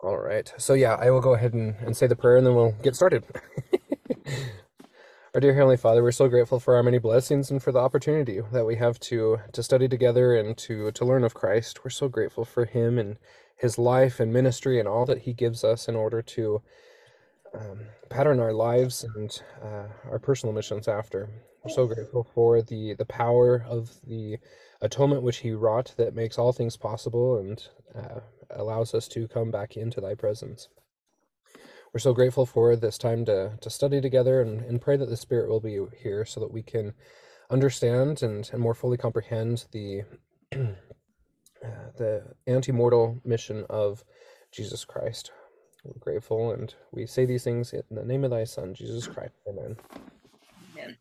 All right. So yeah, I will go ahead and, and say the prayer and then we'll get started. Our dear Heavenly Father, we're so grateful for our many blessings and for the opportunity that we have to to study together and to to learn of Christ. We're so grateful for him and his life and ministry and all that he gives us in order to um, pattern our lives and uh, our personal missions after. We're so grateful for the the power of the atonement which he wrought that makes all things possible and uh, allows us to come back into thy presence. We're so grateful for this time to, to study together and, and pray that the Spirit will be here so that we can understand and, and more fully comprehend the uh, the antemortal mission of Jesus Christ. We're grateful and we say these things in the name of thy Son, Jesus Christ. Amen. Amen.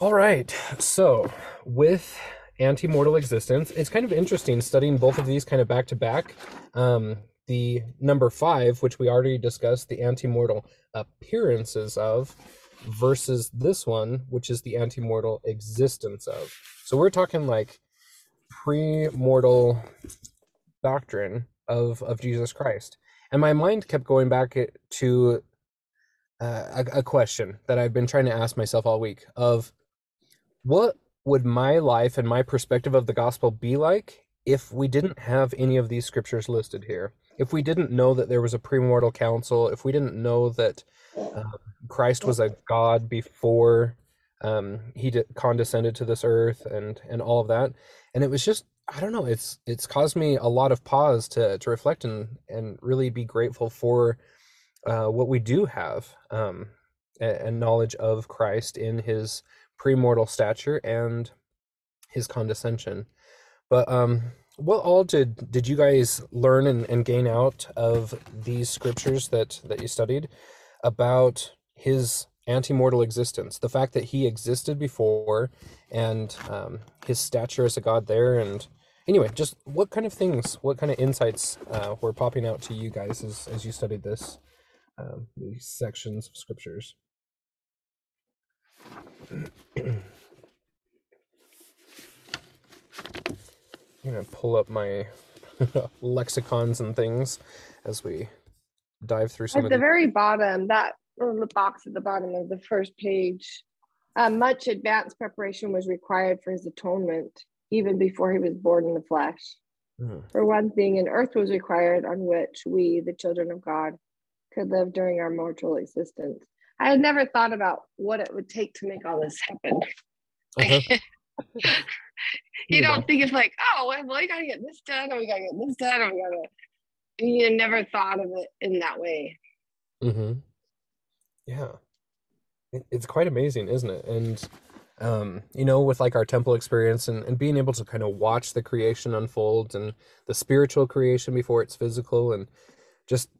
All right. So, with antemortal existence, it's kind of interesting studying both of these kind of back to back. Um, the number five, which we already discussed, the antemortal appearances of, versus this one, which is the antemortal existence of. So we're talking like pre-mortal doctrine of of Jesus Christ, and my mind kept going back to uh, a, a question that I've been trying to ask myself all week of what would my life and my perspective of the gospel be like if we didn't have any of these scriptures listed here? If we didn't know that there was a premortal council, if we didn't know that um, Christ was a God before um, he d- condescended to this earth and and all of that, and it was just I don't know. It's it's caused me a lot of pause to to reflect and and really be grateful for uh, what we do have um, and knowledge of Christ in His premortal stature and his condescension. But um, what all did did you guys learn and, and gain out of these scriptures that that you studied about his antemortal existence the fact that he existed before and um, his stature as a god there and anyway just what kind of things what kind of insights uh, were popping out to you guys as, as you studied this um, these sections of scriptures I'm gonna pull up my lexicons and things as we dive through some At of the the. very bottom, that little box at the bottom of the first page, uh, much advanced preparation was required for his atonement, even before he was born in the flesh. Mhm. For one thing, an earth was required on which we, the children of God, could live during our mortal existence. I had never thought about what it would take to make all this happen. Uh-huh. You You don't know. think it's like, oh, well, we gotta get this done, or we gotta get this done, or we gotta. You never thought of it in that way. Mm-hmm. Yeah. It, it's quite amazing, isn't it? And um, you know, with like our temple experience and, and being able to kind of watch the creation unfold and the spiritual creation before it's physical and just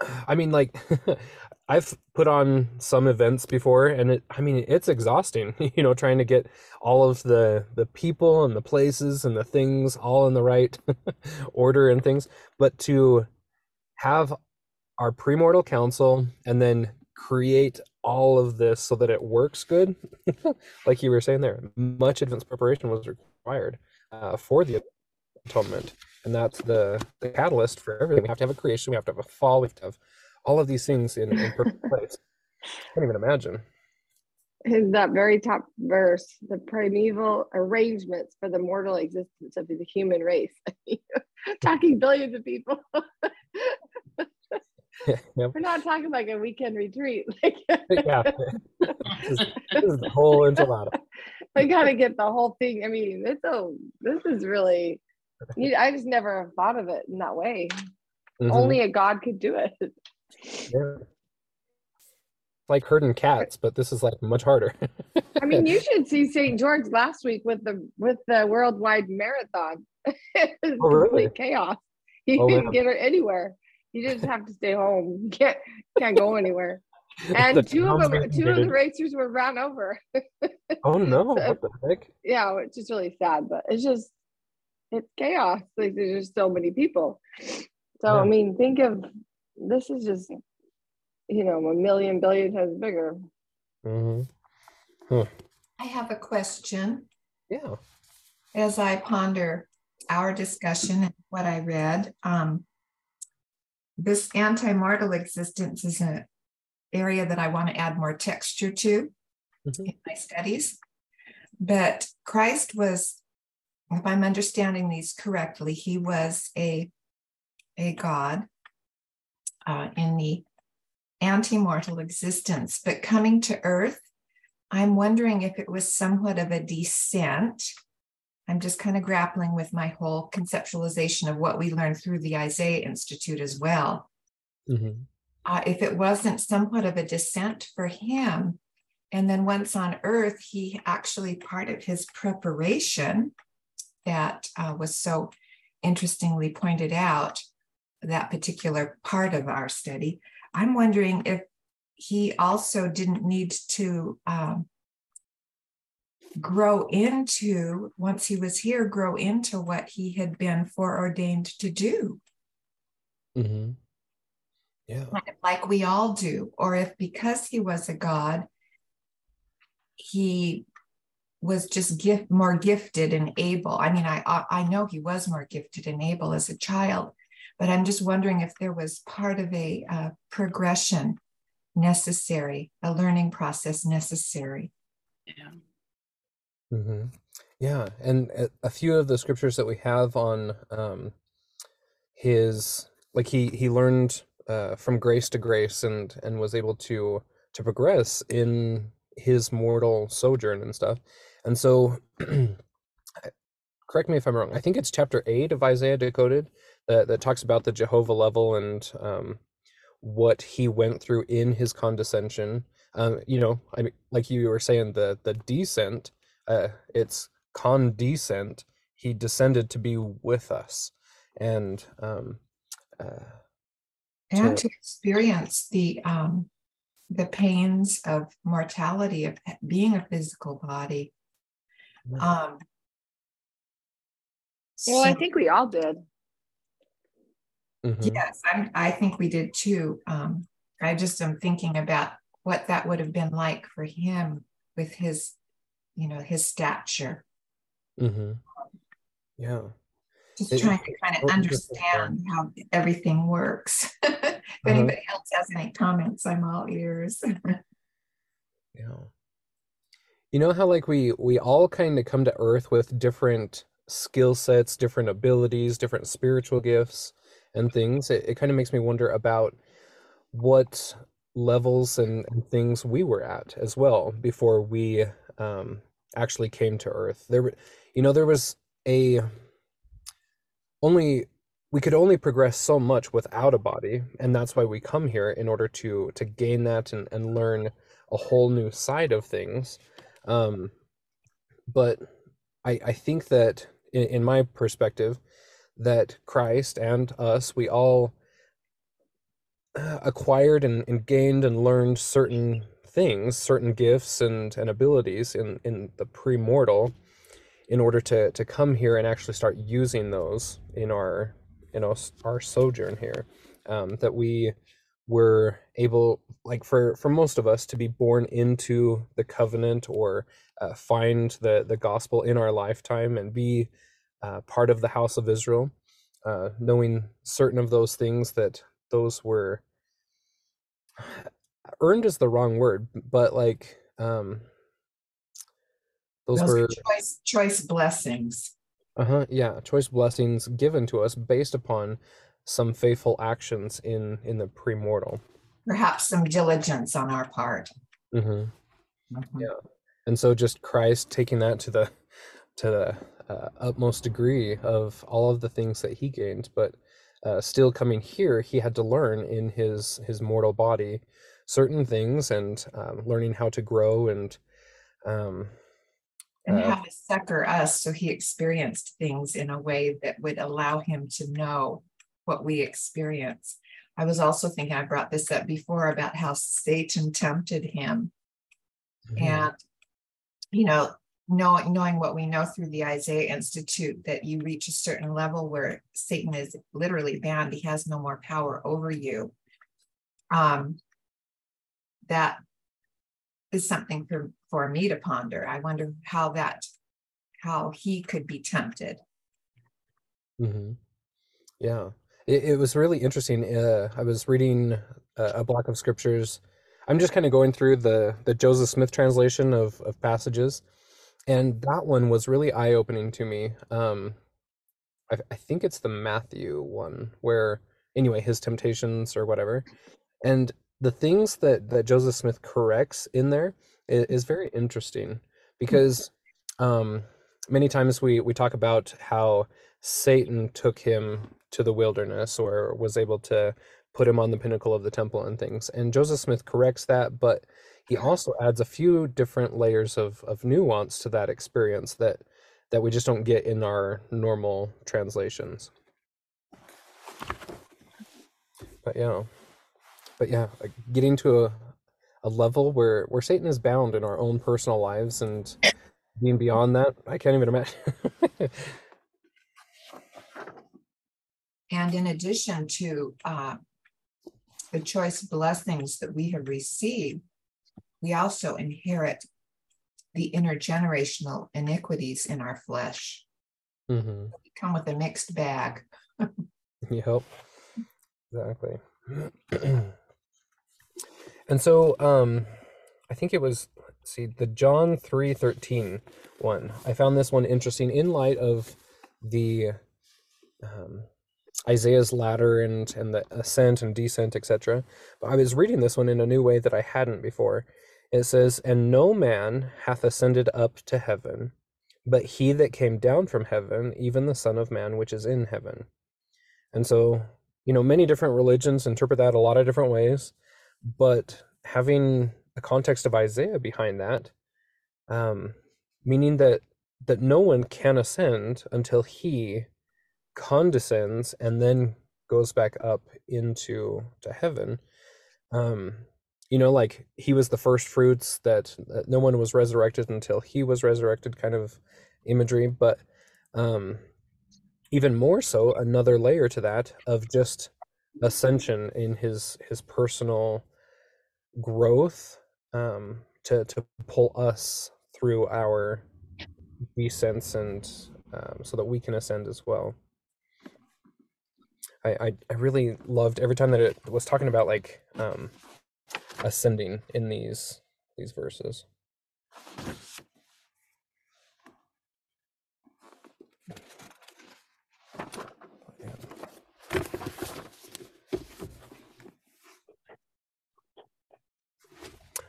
I mean like I've put on some events before and it I mean it's exhausting, you know, trying to get all of the the people and the places and the things all in the right order and things, but to have our premortal council and then create all of this so that it works good like you were saying there much advanced preparation was required uh, for the atonement. And that's the the catalyst for everything. We have to have a creation we have to have a fall we have to have all of these things in, in perfect place I can't even imagine in that very top verse, the primeval arrangements for the mortal existence of the human race. talking billions of people. yep. We're not talking like a weekend retreat. Like, yeah this is, this is the whole enchilada we got to get the whole thing. I mean, it's a, this is really, you, I just never thought of it in that way. Mhm. Only a God could do it. Yeah. like herding cats but this is like much harder I mean, you should see St. George last week with the with the worldwide marathon. it was Oh, really? complete chaos. You Oh, didn't man. get her anywhere. You just have to stay home. You can't can't go anywhere. And The two of them, two of the racers were run over. oh no So- what the heck yeah, which is really sad, but it's just it's chaos. Like there's just so many people. So Yeah. I mean, think of this is just you know a million billion times bigger. hmm I have a question yeah as I ponder our discussion and what I read. Um, this antemortal existence is an area that I want to add more texture to Mhm. in my studies. But Christ was, if I'm understanding these correctly, he was a a God uh, in the antemortal existence, but coming to Earth, I'm wondering if it was somewhat of a descent. I'm just kind of grappling with my whole conceptualization of what we learned through the Isaiah Institute as well. Mhm. Uh, if it wasn't somewhat of a descent for him, and then once on earth, he actually part of his preparation that uh, was so interestingly pointed out, that particular part of our study. I'm wondering if he also didn't need to um, grow into, once he was here, grow into what he had been foreordained to do, Mhm. Yeah. kind of like we all do. Or if because he was a God, he was just gift more gifted and able. I mean, I I know he was more gifted and able as a child, but I'm just wondering if there was part of a uh, progression necessary, a learning process necessary. hmm Yeah, and a, a few of the scriptures that we have on um, his, like he he learned uh, from grace to grace, and and was able to to progress in his mortal sojourn and stuff. And so, correct me if I'm wrong. I think it's chapter eight of Isaiah Decoded that that talks about the Jehovah level and um, what he went through in his condescension. Um, you know, I mean, like you were saying, the the descent uh, it's condescent. He descended to be with us, and um, uh, and To- to experience the um, the pains of mortality of being a physical body. Um, Well, I think we all did. Mhm, Yes, I'm, I think we did too. Um, I just am thinking about what that would have been like for him with his, you know, his stature. mhm. yeah, Just It- trying to kind of understand how everything works. if Uh-huh. anybody else has any comments, I'm all ears. yeah. You know how like we we all kind of come to Earth with different skill sets, different abilities, different spiritual gifts and things. It, it kind of makes me wonder about what levels and, and things we were at as well before we um, actually came to Earth. There, you know, there was a only we could only progress so much without a body, and that's why we come here in order to to gain that and, and learn a whole new side of things. Um, but I, I think that in, in my perspective, that Christ and us, we all uh, acquired and, and gained and learned certain things, certain gifts and, and abilities in, in the pre-mortal in order to, to come here and actually start using those in our in our, our sojourn here. Um, that we were able, like for, for most of us, to be born into the covenant or uh, find the, the gospel in our lifetime and be uh, part of the house of Israel, uh, knowing certain of those things that those were earned is the wrong word, but like um, those, Those were choice, choice blessings. uh-huh, yeah, choice blessings given to us based upon some faithful actions in in the premortal. Perhaps some diligence on our part. hmm Mhm. Yeah. And so just Christ taking that to the to the uh, utmost degree of all of the things that he gained, but uh, still coming here, he had to learn in his his mortal body certain things and um, learning how to grow and um, And Uh, how to succor us so he experienced things in a way that would allow him to know what we experience. I was also thinking, I brought this up before about how Satan tempted him. mhm, And, you know, knowing, knowing what we know through the Isaiah Institute, that you reach a certain level where Satan is literally banned, he has no more power over you. Um, that is something for, for me to ponder. I wonder how that, how he could be tempted. mhm. Yeah. it, it was really interesting. Uh, I was reading a, a block of scriptures. I'm just kind of going through the the Joseph Smith translation of of passages, and that one was really eye opening to me. Um, I, I think it's the Matthew one where anyway his temptations or whatever, and the things that that Joseph Smith corrects in there is, is very interesting because um, many times we we talk about how Satan took him to the wilderness or was able to put him on the pinnacle of the temple and things. And Joseph Smith corrects that, but he also adds a few different layers of, of nuance to that experience that that we just don't get in our normal translations. But yeah. But yeah, getting to a, a level where where Satan is bound in our own personal lives and being beyond that, I can't even imagine. And in addition to uh, the choice blessings that we have received, we also inherit the intergenerational iniquities in our flesh. hmm We come with a mixed bag. Yep. Exactly. and so um I think it was see the John 3:13 one. I found this one interesting in light of the um Isaiah's ladder and and the ascent and descent, etc. But I was reading this one in a new way that I hadn't before. It says, "And no man hath ascended up to heaven, but he that came down from heaven, even the Son of Man which is in heaven." And so, you know, many different religions interpret that a lot of different ways, but having a context of Isaiah behind that, um, meaning that that no one can ascend until he condescends and then goes back up into to heaven um you know like he was the first fruits that, that no one was resurrected until he was resurrected kind of imagery. But um even more so another layer to that of just ascension in his his personal growth um to to pull us through our descents and um, so that we can ascend as well. I, I I really loved every time that it was talking about like um ascending in these these verses.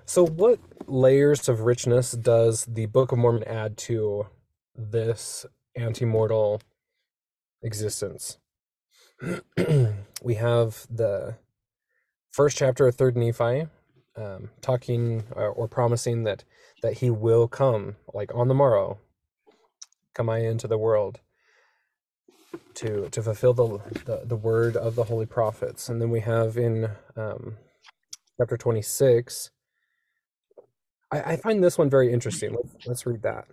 So what layers of richness does the Book of Mormon add to this antemortal existence? we have the first chapter of third nephi um, talking uh, or promising that that he will come like on the morrow come i into the world to to fulfill the, the the word of the holy prophets and then we have in um, chapter 26 I, I find this one very interesting let's, let's read that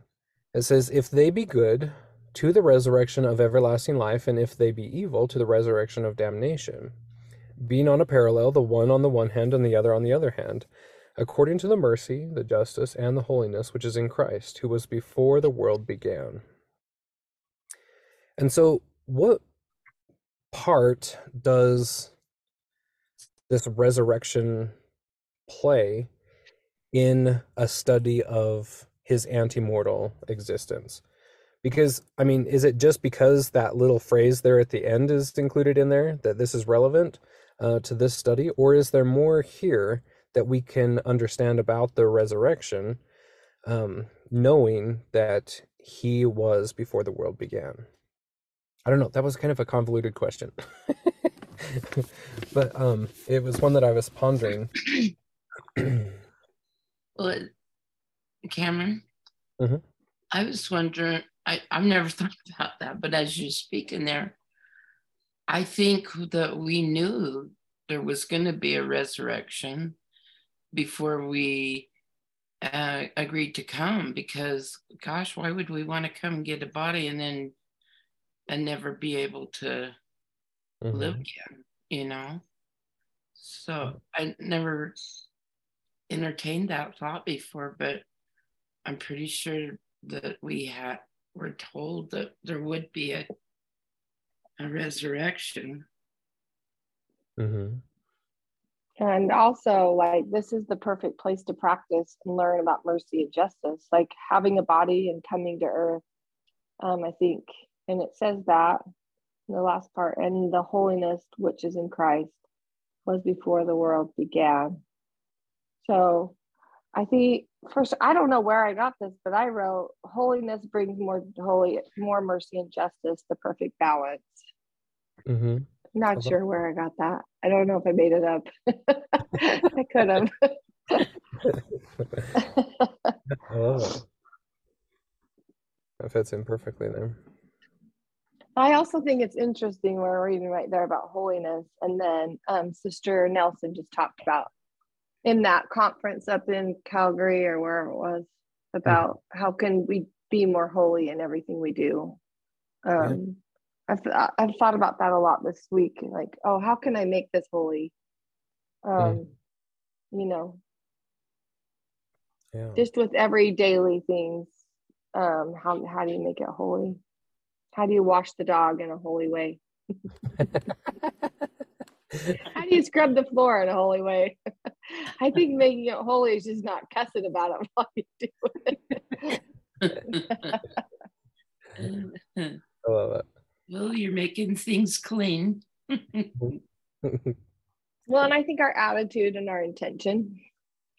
it says if they be good to the resurrection of everlasting life, and if they be evil, to the resurrection of damnation. Being on a parallel, the one on the one hand and the other on the other hand, according to the mercy, the justice, and the holiness which is in Christ, who was before the world began. And so, what part does this resurrection play in a study of his antemortal existence? Because, I mean, is it just because that little phrase there at the end is included in there that this is relevant uh, to this study? Or is there more here that we can understand about the resurrection, um, knowing that he was before the world began? I don't know. That was kind of a convoluted question. but um, it was one that I was pondering. well, Cameron, Mhm. I was wondering, I, I've never thought about that, but as you speak in there, I think that we knew there was going to be a resurrection before we uh, agreed to come because, gosh, why would we want to come get a body and then and never be able to live Mhm. again, you know? So I never entertained that thought before, but I'm pretty sure that we had were told that there would be a a resurrection. Mm-hmm. And also, like, this is the perfect place to practice and learn about mercy and justice, like having a body and coming to earth. Um, I think, and it says that in the last part, and the holiness which is in Christ was before the world began. So I think first, I don't know where I got this, but I wrote holiness brings more holy, more mercy and justice, the perfect balance. Mm-hmm. Not sure where I got that. I don't know if I made it up. I could have. oh. That fits in perfectly there. I also think it's interesting we're reading right there about holiness, and then um, Sister Nelson just talked about in that conference up in Calgary or wherever it was about mm-hmm. how can we be more holy in everything we do. Um, I've I've thought about that a lot this week. Like, oh, how can I make this holy? Um, you know, yeah. just with every daily things. Um, how how do you make it holy? How do you wash the dog in a holy way? how do you scrub the floor in a holy way? I think making it holy is just not cussing about it while you do it. I love it. Well, you're making things clean. well, and I think our attitude and our intention,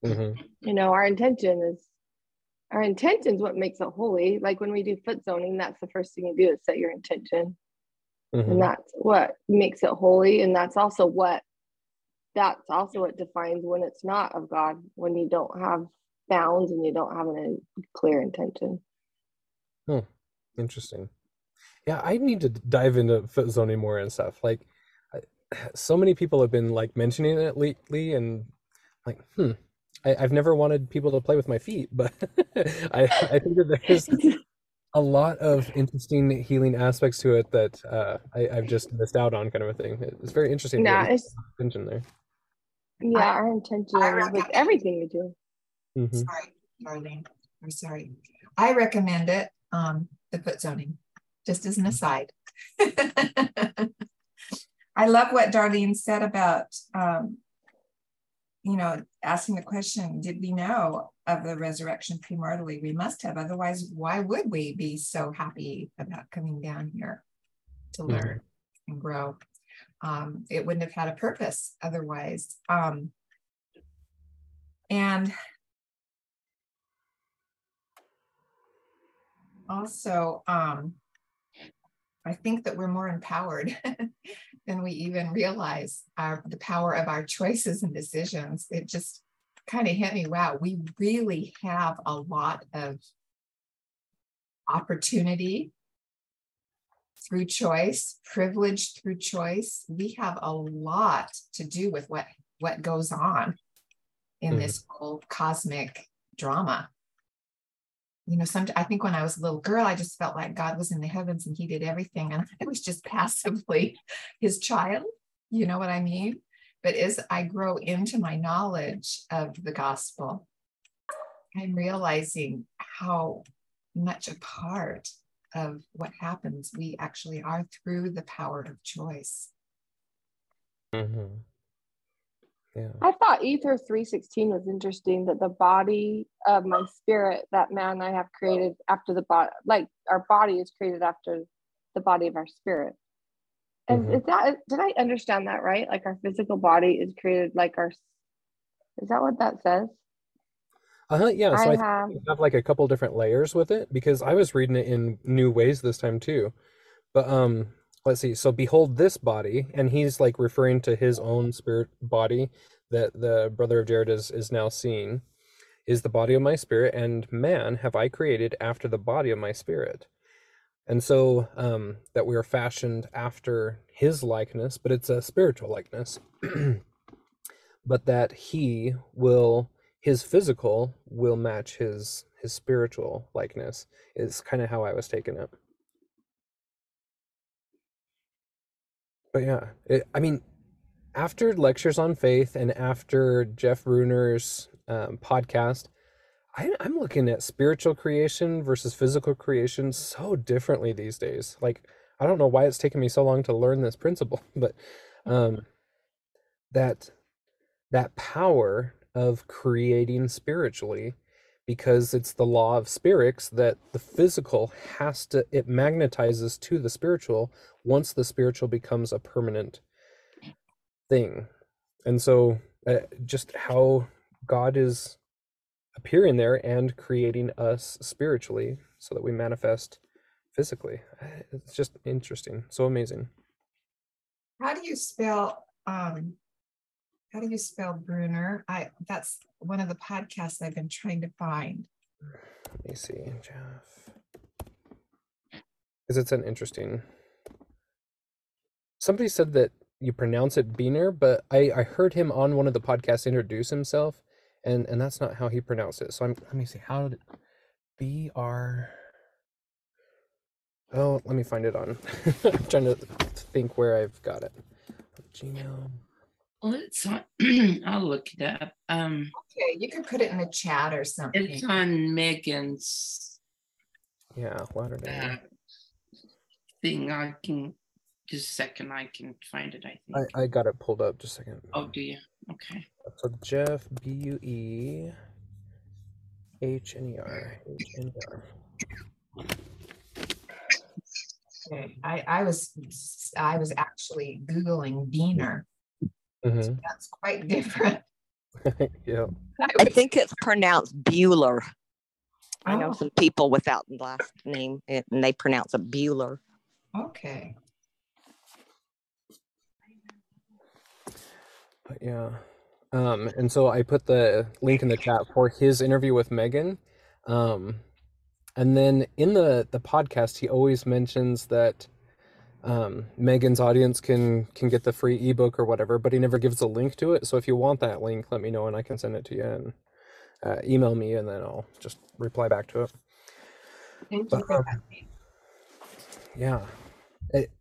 mm-hmm. you know, our intention is our intention is what makes it holy. Like when we do foot zoning, that's the first thing you do is set your intention. Mm-hmm. And that's what makes it holy. And that's also what that's also what defines when it's not of God, when you don't have bounds and you don't have a clear intention. Hmm. Interesting yeah i need to dive into foot zoning more and stuff like so many people have been like mentioning it lately and like hmm I, have never wanted people to play with my feet but I, I think that there's a lot of interesting healing aspects to it that uh, I, have just missed out on kind of a thing. It's very interesting yeah it's intention there. Yeah our intention with everything we do. Mm-hmm. sorry darling i'm sorry. I recommend it um the foot zoning just as an aside. I love what Darlene said about, um, you know, asking the question, did we know of the resurrection premortally? We must have. Otherwise, why would we be so happy about coming down here to mm-hmm. learn mm-hmm. and grow? Um, it wouldn't have had a purpose otherwise. Um, and also, um, I think that we're more empowered than we even realize our, the power of our choices and decisions. It just kind of hit me wow, we really have a lot of opportunity through choice, privilege through choice. We have a lot to do with what, what goes on in mm-hmm. this whole cosmic drama you know, some I think when I was a little girl, I just felt like God was in the heavens and he did everything. And I was just passively his child. You know what I mean? But as I grow into my knowledge of the gospel, I'm realizing how much a part of what happens we actually are through the power of choice. Mm-hmm. Yeah. I thought Ether 316 was interesting that the body of my spirit, that man I have created after the body, like our body is created after the body of our spirit. And mm-hmm. is that, did I understand that right? Like our physical body is created like our, is that what that says? Uh-huh, yeah. So I, I have, have like a couple different layers with it because I was reading it in new ways this time too. But um let's see so behold this body and he's like referring to his own spirit body that the brother of jared is is now seeing is the body of my spirit and man have i created after the body of my spirit. And so um that we are fashioned after his likeness but it's a spiritual likeness. But that he will his physical will match his his spiritual likeness is kind of how i was taking it but yeah, it, I mean, after lectures on faith and after Jeff Buehner's um, podcast, I, I'm looking at spiritual creation versus physical creation so differently these days. Like, I don't know why it's taken me so long to learn this principle, but um, that that power of creating spiritually because it's the law of spirits that the physical has to it magnetizes to the spiritual once the spiritual becomes a permanent thing. And so uh, just how god is appearing there and creating us spiritually so that we manifest physically. It's just interesting. So amazing. How do you spell um how do you spell Buehner? I that's one of the podcasts I've been trying to find. let me see jeff because it's an interesting somebody said that you pronounce it Beener, but I, I heard him on one of the podcasts introduce himself, and and that's not how he pronounced it. So I'm let me see how did B R. Oh, let me find it on. I'm trying to think where I've got it. Gmail. Well, it's on, I'll look it up. Um, Okay, you can put it in the chat or something. it's on Megan's Yeah, Lauderdale. uh, thing. I can just a second. I can find it. I think. I, I got it pulled up. Just a second. oh, do you? Okay. So Jeff B U E H N E R H N E R. Okay, I, I was I was actually Googling Diener. Mhm. That's quite different. yeah. I think it's pronounced Bueller. I know Oh, some people without the last name and they pronounce it Bueller. Okay. But yeah. Um, and so I put the link in the chat for his interview with Megan. Um, and then in the the podcast, he always mentions that um, Megan's audience can can get the free ebook or whatever, but he never gives a link to it. So if you want that link, let me know and I can send it to you and uh, email me, and then I'll just reply back to it. Thank you But, for um, yeah it,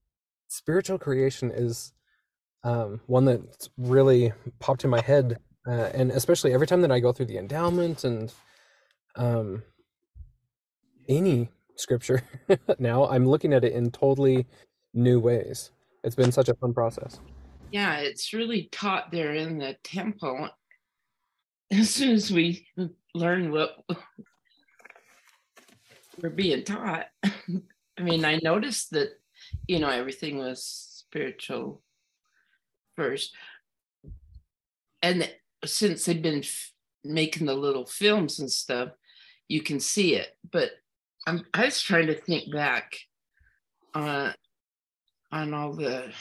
spiritual creation is um, one that's really popped in my head uh, and especially every time that i go through the endowment and um, any scripture now i'm looking at it in totally new ways it's been such a fun process Yeah, it's really taught there in the temple. As soon as we learn what we're being taught, I mean, I noticed that, you know, everything was spiritual first. And since they've been f- making the little films and stuff, you can see it. But I'm, I was trying to think back on, on all the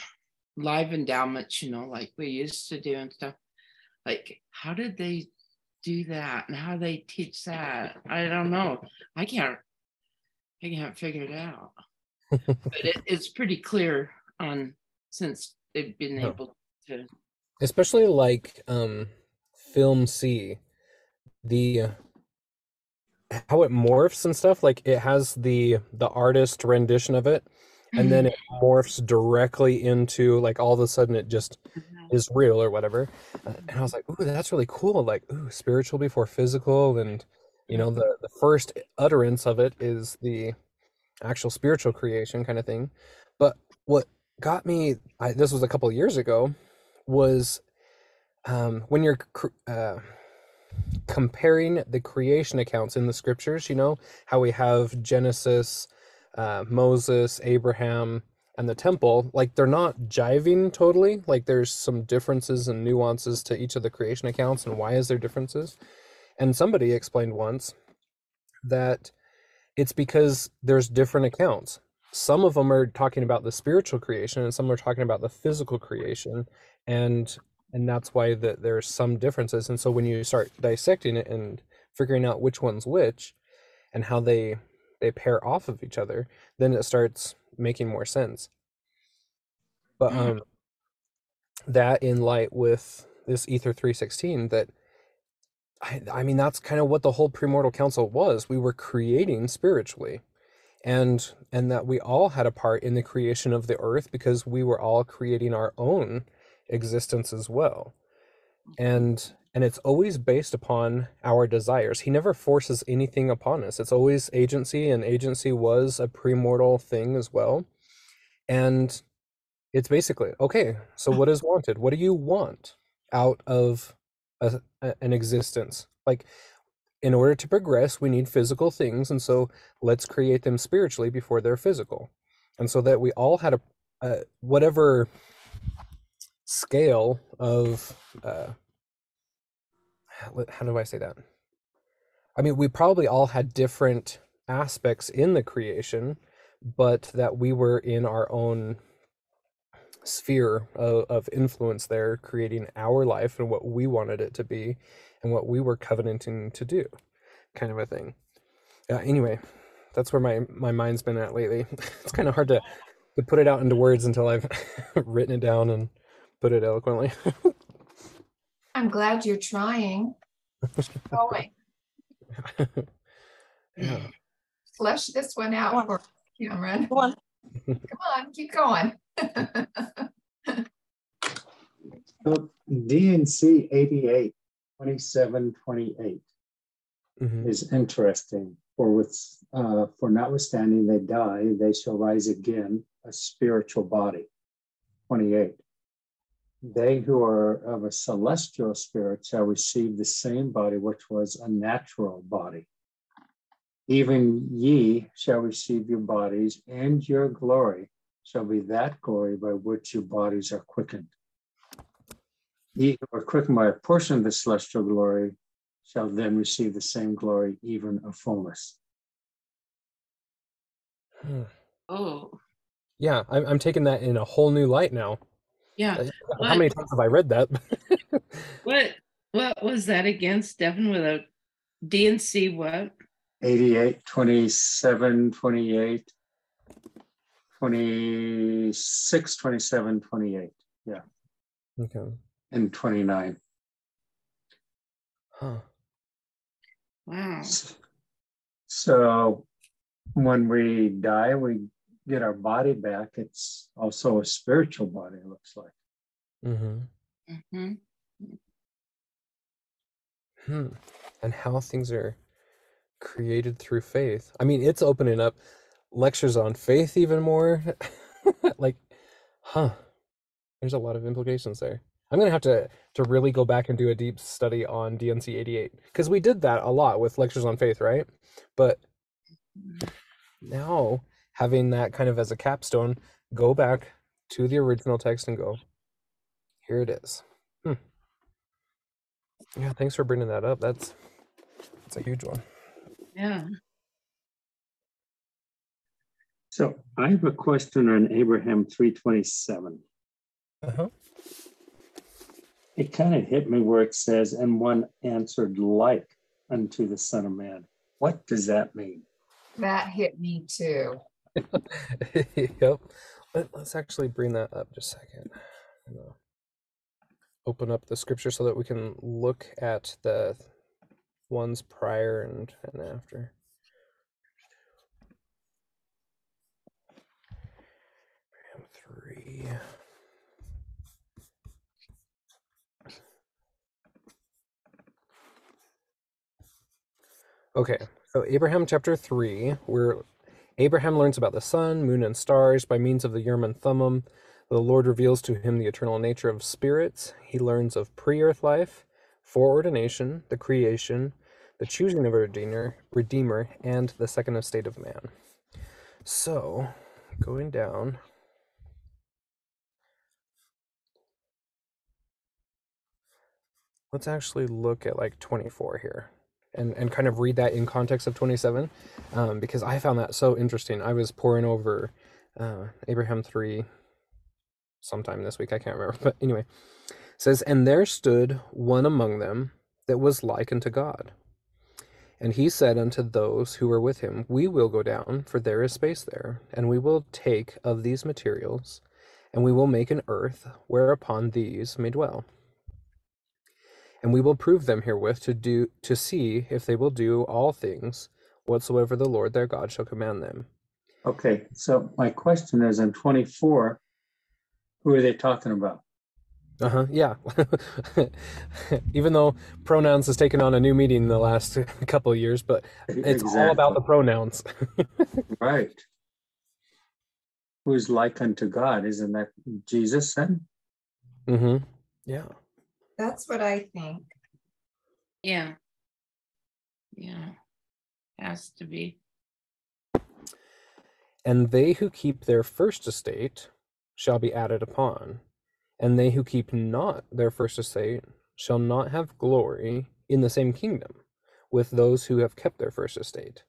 live endowments, you know, like we used to do and stuff. Like, how did they do that and how they teach that? I don't know. I can't, I can't figure it out. but it, it's pretty clear on since they've been able to. especially like um film c the uh, how it morphs and stuff like it has the the artist rendition of it and then it morphs directly into like all of a sudden it just is real or whatever. Uh, and i was like ooh that's really cool like ooh spiritual before physical and you know the the first utterance of it is the actual spiritual creation kind of thing. But what got me I, this was a couple years ago was um, when you're cr- uh, comparing the creation accounts in the scriptures, you know, how we have Genesis, uh, Moses, Abraham, and the temple, like they're not jiving totally. Like there's some differences and nuances to each of the creation accounts, and why is there differences? And somebody explained once that it's because there's different accounts. Some of them are talking about the spiritual creation, and some are talking about the physical creation, and and that's why that there's some differences and so when you start dissecting it and figuring out which one's which and how they they pair off of each other then it starts making more sense. But Mhm. um that in light with this ether 316 that I, I mean that's kind of what the whole premortal council was. We were creating spiritually. And and that we all had a part in the creation of the earth because we were all creating our own existence as well Mm-hmm. and and it's always based upon our desires. He never forces anything upon us. It's always agency and agency was a premortal thing as well. And it's basically okay so what is wanted? What do you want out of a, a- an existence? Like in order to progress we need physical things and so let's create them spiritually before they're physical. And so that we all had a, a whatever scale of uh how do i say that i mean we probably all had different aspects in the creation but that we were in our own sphere of, of influence there, creating our life and what we wanted it to be and what we were covenanting to do, kind of a thing. Uh, anyway, that's where my, my mind's been at lately. it's kind of hard to, to put it out into words until I've written it down and put it eloquently. I'm glad you're trying. Going. yeah. Flesh this one Go out on. for Cameron. Go on. Come on, keep going. So D&C 88, 27, 28 Mhm. is interesting. For with uh, for notwithstanding they die, they shall rise again, a spiritual body. 28. They who are of a celestial spirit shall receive the same body which was a natural body. Even ye shall receive your bodies, and your glory shall be that glory by which your bodies are quickened. Ye who are quickened by a portion of the celestial glory shall then receive the same glory, even of fullness. Hmm. Oh, Yeah, I'm, I'm taking that in a whole new light now. Yeah. How What? many times have I read that? What what was that again, Stefan? With a D&C what? 88, 27, 28, 26, 27, 28, Yeah. okay. and 29. Huh. Wow. So when we die, we get our body back. It's also a spiritual body, it looks like. Mm-hmm. hmm Hmm. And how things are created through faith. I mean, it's opening up lectures on faith even more. like, huh. There's a lot of implications there. I'm gonna have to to really go back and do a deep study on D&C 88 because we did that a lot with lectures on faith, right? But now having that kind of as a capstone, go back to the original text and go, here it is. Hmm. Yeah, thanks for bringing that up. That's that's a huge one. Yeah. So I have a question on Abraham 327. Uh-huh. It kind of hit me where it says, and one answered like unto the Son of Man. What does that mean? That hit me too. yep. Let, us actually bring that up just a second. Uh, open up the scripture so that we can look at the ones prior and, and after. 3. Okay, so Abraham chapter 3, where Abraham learns about the sun, moon, and stars by means of the Urim and Thummim. The Lord reveals to him the eternal nature of spirits. He learns of pre earth life, foreordination, the creation, the choosing of a redeemer, redeemer, and the second estate of man. So, going down. Let's actually look at like 24 here and, and kind of read that in context of 27 um, because I found that so interesting. I was poring over uh, Abraham 3 sometime this week, I can't remember. But anyway, says, And there stood one among them that was like unto God. And he said unto those who were with him, We will go down, for there is space there, and we will take of these materials, and we will make an earth whereupon these may dwell and we will prove them herewith to do to see if they will do all things whatsoever the Lord their God shall command them. Okay, so my question is in 24, who are they talking about? Uh-huh. Yeah. Even though pronouns has taken on a new meaning in the last couple of years, but it's all about the pronouns. Right. who's like unto God. Isn't that Jesus then? Mm-hmm. Yeah. That's what I think. Yeah. Yeah. Has to be. And they who keep their first estate shall be added upon, and they who keep not their first estate shall not have glory in the same kingdom with those who have kept their first estate.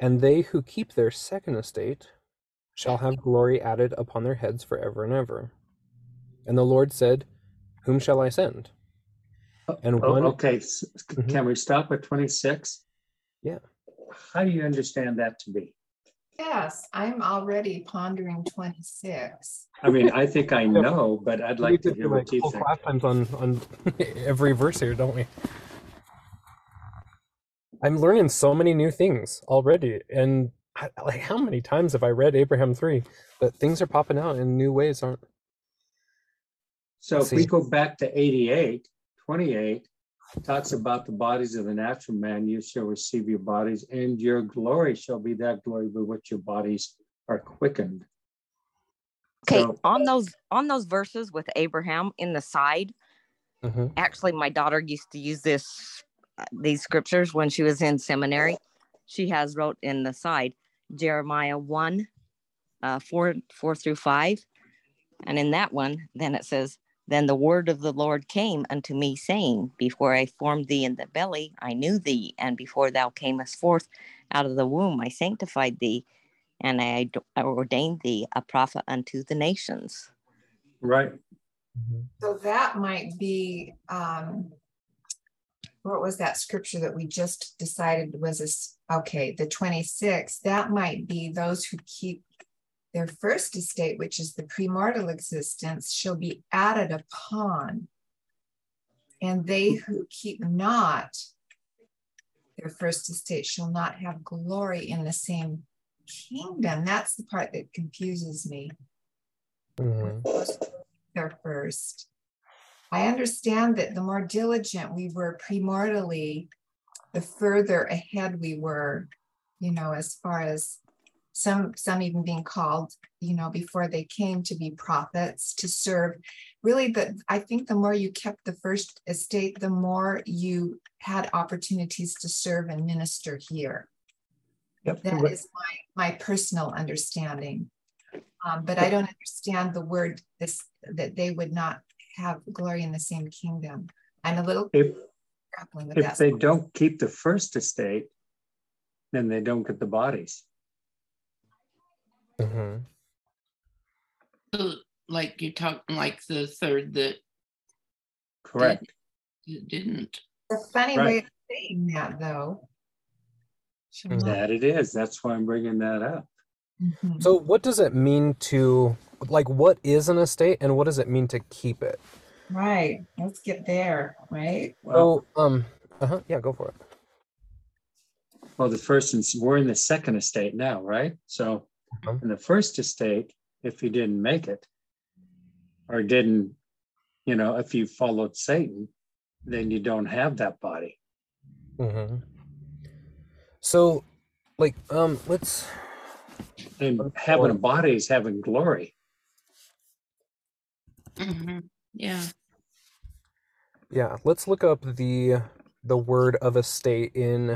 And they who keep their second estate shall have glory added upon their heads forever and ever. And the Lord said, Whom shall I send? And Oh, one, okay, s- Mhm. can we stop at twenty-six? Yeah. How do you understand that to be? Yes, I'm already pondering 26. I mean, I think I know, but I'd like to hear do, what you whole think. class times on on every verse here, don't we? I'm learning so many new things already, and I, like how many times have I read Abraham three? But things are popping out in new ways, aren't? So if we go back to 88, 28, talks about the bodies of the natural man, you shall receive your bodies, and your glory shall be that glory with which your bodies are quickened. Okay, So- on those on those verses with Abraham in the side, Mm-hmm. actually my daughter used to use this uh, these scriptures when she was in seminary. She has wrote in the side Jeremiah 1 uh 4 4 through 5. And in that one, then it says, Then the word of the Lord came unto me, saying, Before I formed thee in the belly, I knew thee, and before thou camest forth out of the womb, I sanctified thee, and I ordained thee a prophet unto the nations. Right. So that might be, um, what was that scripture that we just decided was this? Okay, the 26, that might be those who keep their first estate, which is the premortal existence, shall be added upon. And they who keep not their first estate shall not have glory in the same kingdom. That's the part that confuses me Mm-hmm. there first. I understand that the more diligent we were premortally, the further ahead we were, you know, as far as some some even being called, you know, before they came to be prophets to serve. Really, the I think the more you kept the first estate, the more you had opportunities to serve and minister here. Yep. That is my, my personal understanding. Um, but I don't understand the word this, that they would not have glory in the same kingdom. I'm a little If, grappling with if that. they don't keep the first estate, then they don't get the bodies. Mm-hmm. So, like you're talking like the third that Correct. that didn't. A funny Right. way of saying that though. Shall Mhm. That it is. That's why I'm bringing that up. Mhm. So, what does it mean to like? What is an estate, and what does it mean to keep it? Right, let's get there, right? Well, So, um, uh-huh, yeah, go for it. well, the first, and we're in the second estate now, right? So In the first estate, if you didn't make it or didn't, you know, if you followed Satan, then you don't have that body. Mm-hmm. So, like, um, let's. And having a body is having glory. Mhm. Yeah. Yeah, let's look up the the word of estate in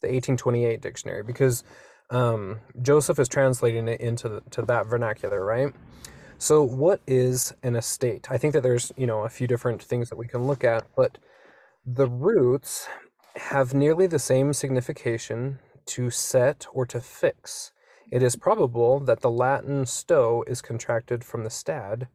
the 1828 dictionary because um, Joseph is translating it into the, to that vernacular, right? So, what is an estate? I think that there's you know a few different things that we can look at, but the roots have nearly the same signification to set or to fix. It is probable that the Latin sto is contracted from the stad.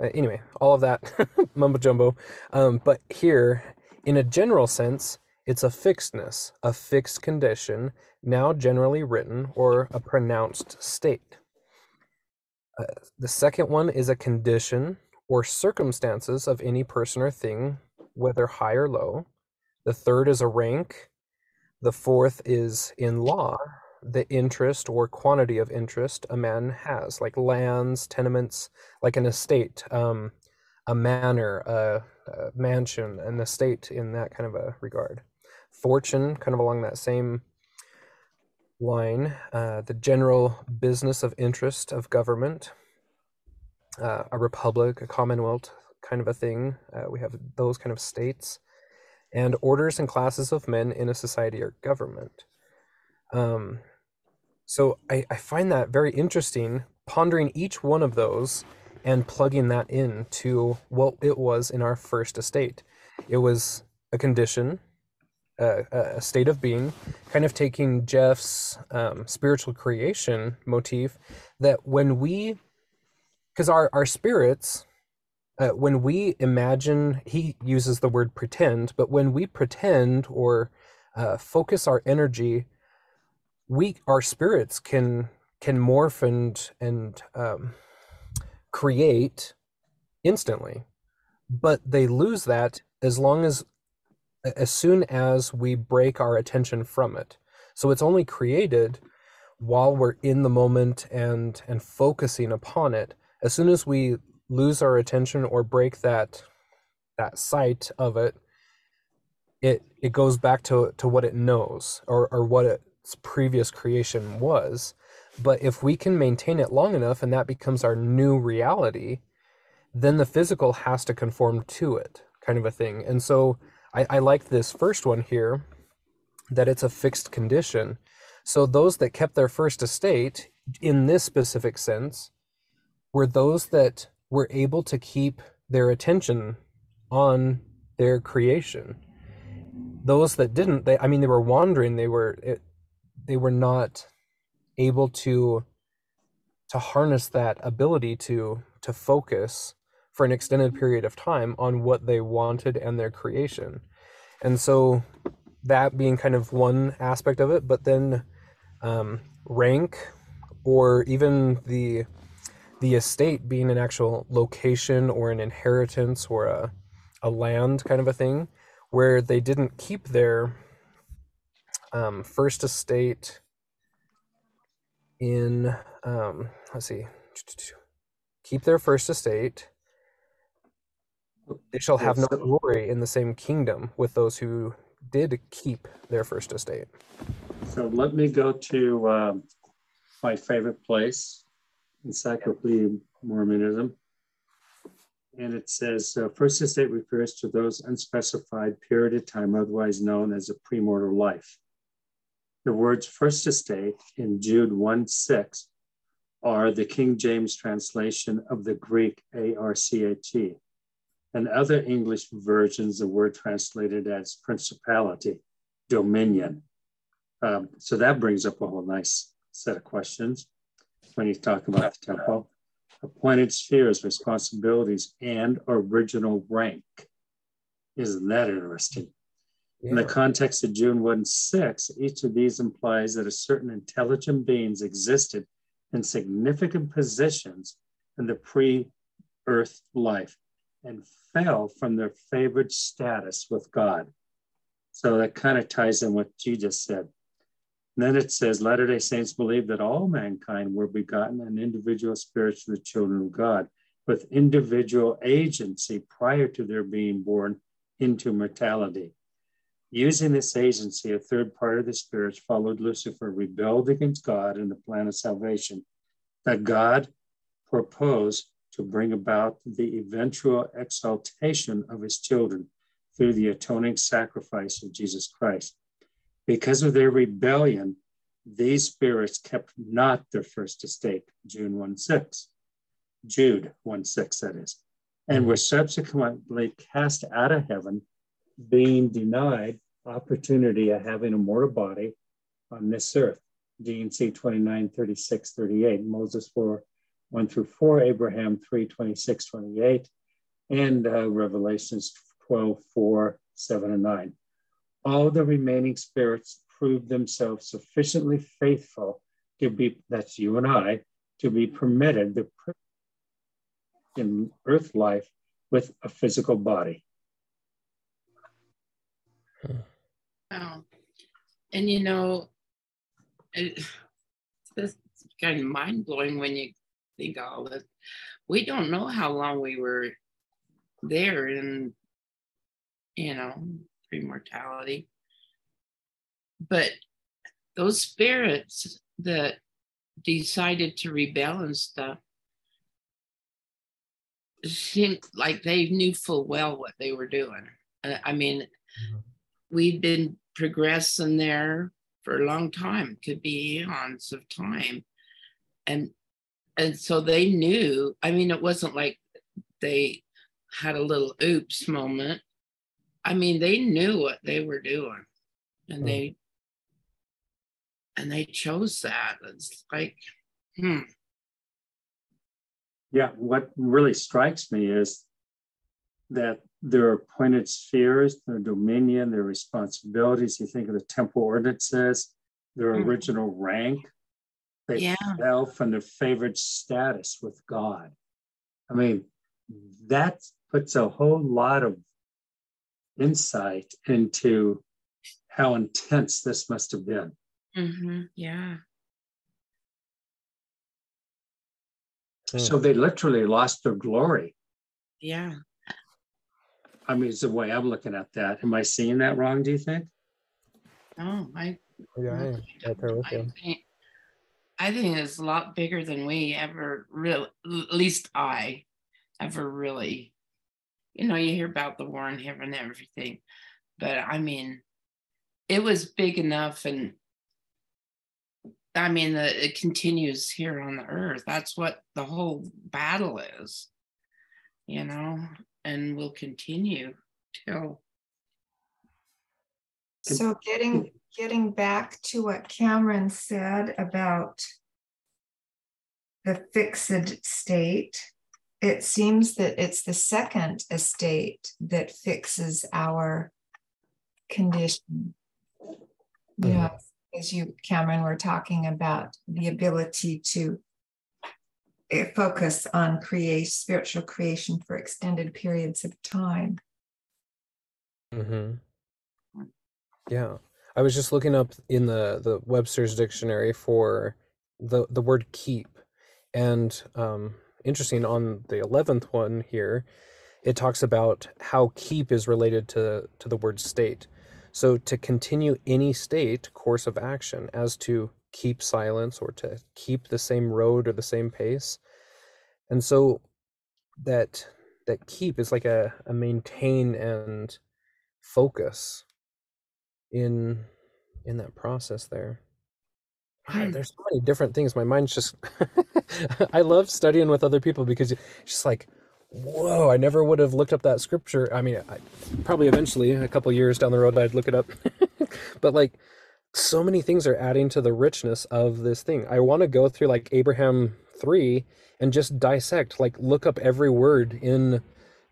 Uh, anyway, all of that mumbo jumbo. Um, but here, in a general sense, it's a fixedness, a fixed condition, now generally written, or a pronounced state. Uh, the second one is a condition or circumstances of any person or thing, whether high or low. The third is a rank. The fourth is in law, the interest or quantity of interest a man has, like lands, tenements, like an estate, um, a manor, a, a mansion, an estate in that kind of a regard. Fortune, kind of along that same line, uh, the general business of interest of government, uh, a republic, a commonwealth kind of a thing. Uh, we have those kind of states, and orders and classes of men in a society or government. Um, so I, I find that very interesting, pondering each one of those and plugging that in to what it was in our first estate. It was a condition, a, state of being, kind of taking Jeff's um, spiritual creation motif that when we, because our, our spirits, uh, when we imagine, he uses the word pretend, but when we pretend or uh, focus our energy, we our spirits can can morph and and um, create instantly, but they lose that as long as as soon as we break our attention from it. So it's only created while we're in the moment and and focusing upon it. As soon as we lose our attention or break that that sight of it, it it goes back to to what it knows or or what its previous creation was. But if we can maintain it long enough and that becomes our new reality, then the physical has to conform to it, kind of a thing. And so I, I like this first one here that it's a fixed condition. So those that kept their first estate in this specific sense were those that were able to keep their attention on their creation. Those that didn't, they I mean they were wandering, they were it, they were not able to to harness that ability to to focus for an extended period of time on what they wanted and their creation. And so that being kind of one aspect of it, but then um, rank or even the the estate being an actual location or an inheritance or a, a land kind of a thing where they didn't keep their um, first estate in um, let's see keep their first estate they shall have no glory in the same kingdom with those who did keep their first estate. So let me go to um, my favorite place, Encyclopedia Mormonism. And it says uh, First Estate refers to those unspecified period of time, otherwise known as a premortal life. The words First Estate in Jude 1 6 are the King James translation of the Greek ARCHE and other English versions, the word translated as principality, dominion. Um, so that brings up a whole nice set of questions when you talk about the temple. Appointed spheres, responsibilities, and original rank. Isn't that interesting? Yeah. In the context of June 1 6, each of these implies that a certain intelligent beings existed in significant positions in the pre earth life and fell from their favored status with God. So that kind of ties in what Jesus said. And then it says Latter day Saints believe that all mankind were begotten and individual spiritual children of God with individual agency prior to their being born into mortality. Using this agency, a third part of the spirits followed Lucifer, rebelled against God and the plan of salvation that God proposed to bring about the eventual exaltation of his children through the atoning sacrifice of Jesus Christ. Because of their rebellion, these spirits kept not their first estate, June 1 6, Jude 1 6, that is, and were subsequently cast out of heaven, being denied opportunity of having a mortal body on this earth. D&C 29 36 38, Moses 4 1 through 4, Abraham 3, 26, 28, and uh, Revelations 12, 4, 7, and 9. All the remaining spirits proved themselves sufficiently faithful to be, that's you and I, to be permitted the in earth life with a physical body. Wow. And you know, it, it's kind of mind blowing when you think all this. We don't know how long we were there in, you know, pre-mortality. But those spirits that decided to rebel and stuff seemed like they knew full well what they were doing. Uh, I mean, mm-hmm. we've been progressing there for a long time, could be eons of time. And and so they knew, I mean, it wasn't like they had a little oops moment. I mean, they knew what they were doing and they and they chose that. It's like, hmm. Yeah, what really strikes me is that their appointed spheres, their dominion, their responsibilities. You think of the temple ordinances, their mm. original rank. They yeah. fell from their favored status with God. I mean, that puts a whole lot of insight into how intense this must have been. Mm-hmm. Yeah. So they literally lost their glory. Yeah. I mean, it's the way I'm looking at that. Am I seeing that wrong? Do you think? No, I. Yeah, I, I, I think, I think it's a lot bigger than we ever really. At least I ever really. You know, you hear about the war in heaven and everything, but I mean, it was big enough, and I mean, the, it continues here on the earth. That's what the whole battle is. You know, and will continue till. So getting getting back to what Cameron said about the fixed state, it seems that it's the second estate that fixes our condition. Mm-hmm. Yeah, as you, Cameron, were talking about the ability to focus on create spiritual creation for extended periods of time. Mm-hmm. Yeah, I was just looking up in the the Webster's dictionary for the the word keep, and um, interesting on the eleventh one here, it talks about how keep is related to to the word state. So to continue any state course of action, as to keep silence or to keep the same road or the same pace. And so that that keep is like a, a maintain and focus in in that process there. God, there's so many different things. My mind's just i love studying with other people because it's just like whoa i never would have looked up that scripture. I mean I, probably eventually a couple years down the road i'd look it up. But like so many things are adding to the richness of this thing. I want to go through like abraham 3 and just dissect like look up every word in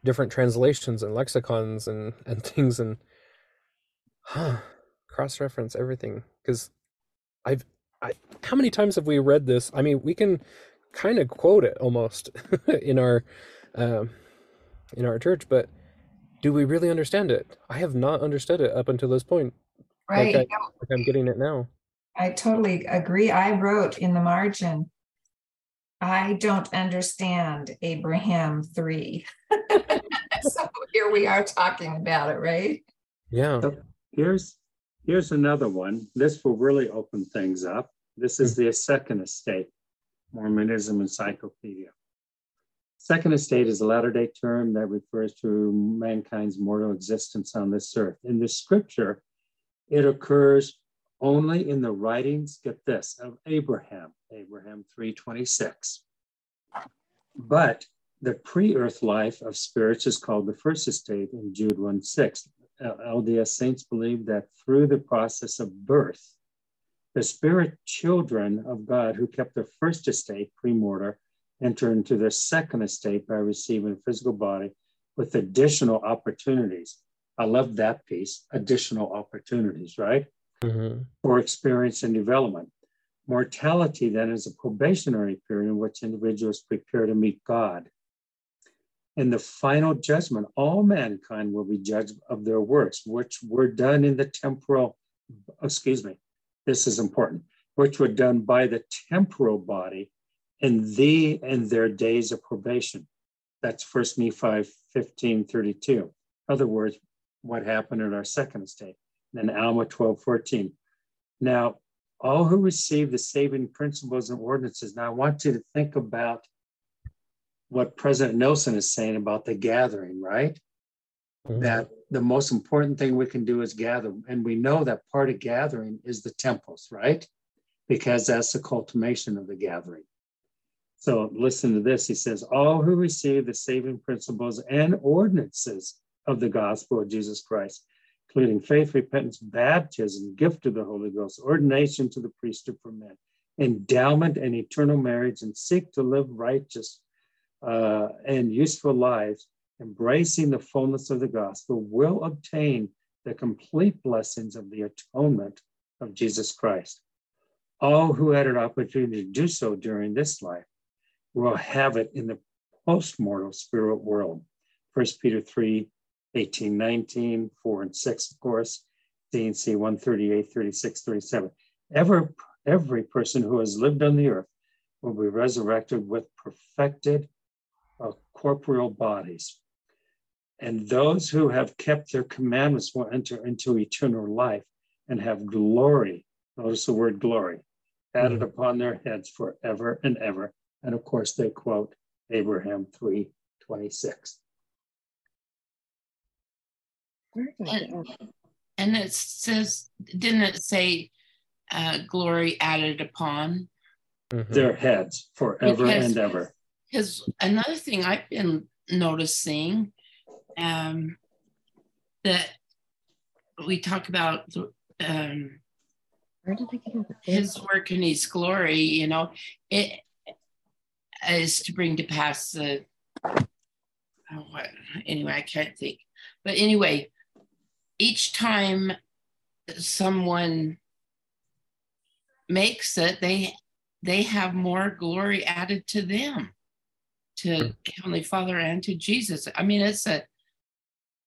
different translations and lexicons and and things and huh, cross reference everything because i've I, how many times have we read this? I mean we can kind of quote it almost in our um, in our church but do we really understand it? I have not understood it up until this point. Right. Like, I, like i'm getting it now. I totally agree. I wrote in the margin I don't understand Abraham 3. so here we are talking about it, right? Yeah. So here's here's another one. This will really open things up. This is the second estate, Mormonism Encyclopedia. Second estate is a latter day term that refers to mankind's mortal existence on this earth. In the scripture, it occurs only in the writings, get this, of Abraham, Abraham 326. But the pre-earth life of spirits is called the first estate in Jude 1 6. LDS saints believe that through the process of birth, the spirit children of God who kept their first estate pre-mortal enter into their second estate by receiving a physical body with additional opportunities. I love that piece, additional opportunities, right? mm-hmm. for experience and development. Mortality then is a probationary period in which individuals prepare to meet God. In the final judgment, all mankind will be judged of their works, which were done in the temporal, excuse me, this is important, which were done by the temporal body in the and their days of probation. That's First Nephi 15 32. In other words, what happened in our second estate and Alma 12, 14. Now, all who receive the saving principles and ordinances. Now, I want you to think about what President Nelson is saying about the gathering, right? Mhm. That the most important thing we can do is gather. And we know that part of gathering is the temples, right? Because that's the culmination of the gathering. So listen to this. He says, All who receive the saving principles and ordinances of the gospel of Jesus Christ, including faith, repentance, baptism, gift of the Holy Ghost, ordination to the priesthood for men, endowment and eternal marriage, and seek to live righteous uh, and useful lives, embracing the fullness of the gospel, will obtain the complete blessings of the atonement of Jesus Christ. All who had an opportunity to do so during this life will have it in the post-mortal spirit world. First Peter 3, 18, 19, 4 and 6, of course, D&C 138, 36, 37. Every, every person who has lived on the earth will be resurrected with perfected corporeal bodies. And those who have kept their commandments will enter into eternal life and have glory. Notice the word glory added upon their heads forever and ever. And of course, they quote Abraham 3 26. And, and it says, didn't it say uh, glory added upon? Mhm. Their heads forever Because- and ever. Because another thing I've been noticing um, that we talk about um, Where did get his work and his glory, you know, it is to bring to pass the. Oh, what? Anyway, I can't think. But anyway, each time someone makes it, they they have more glory added to them, to Heavenly Father and to Jesus. I mean, it's a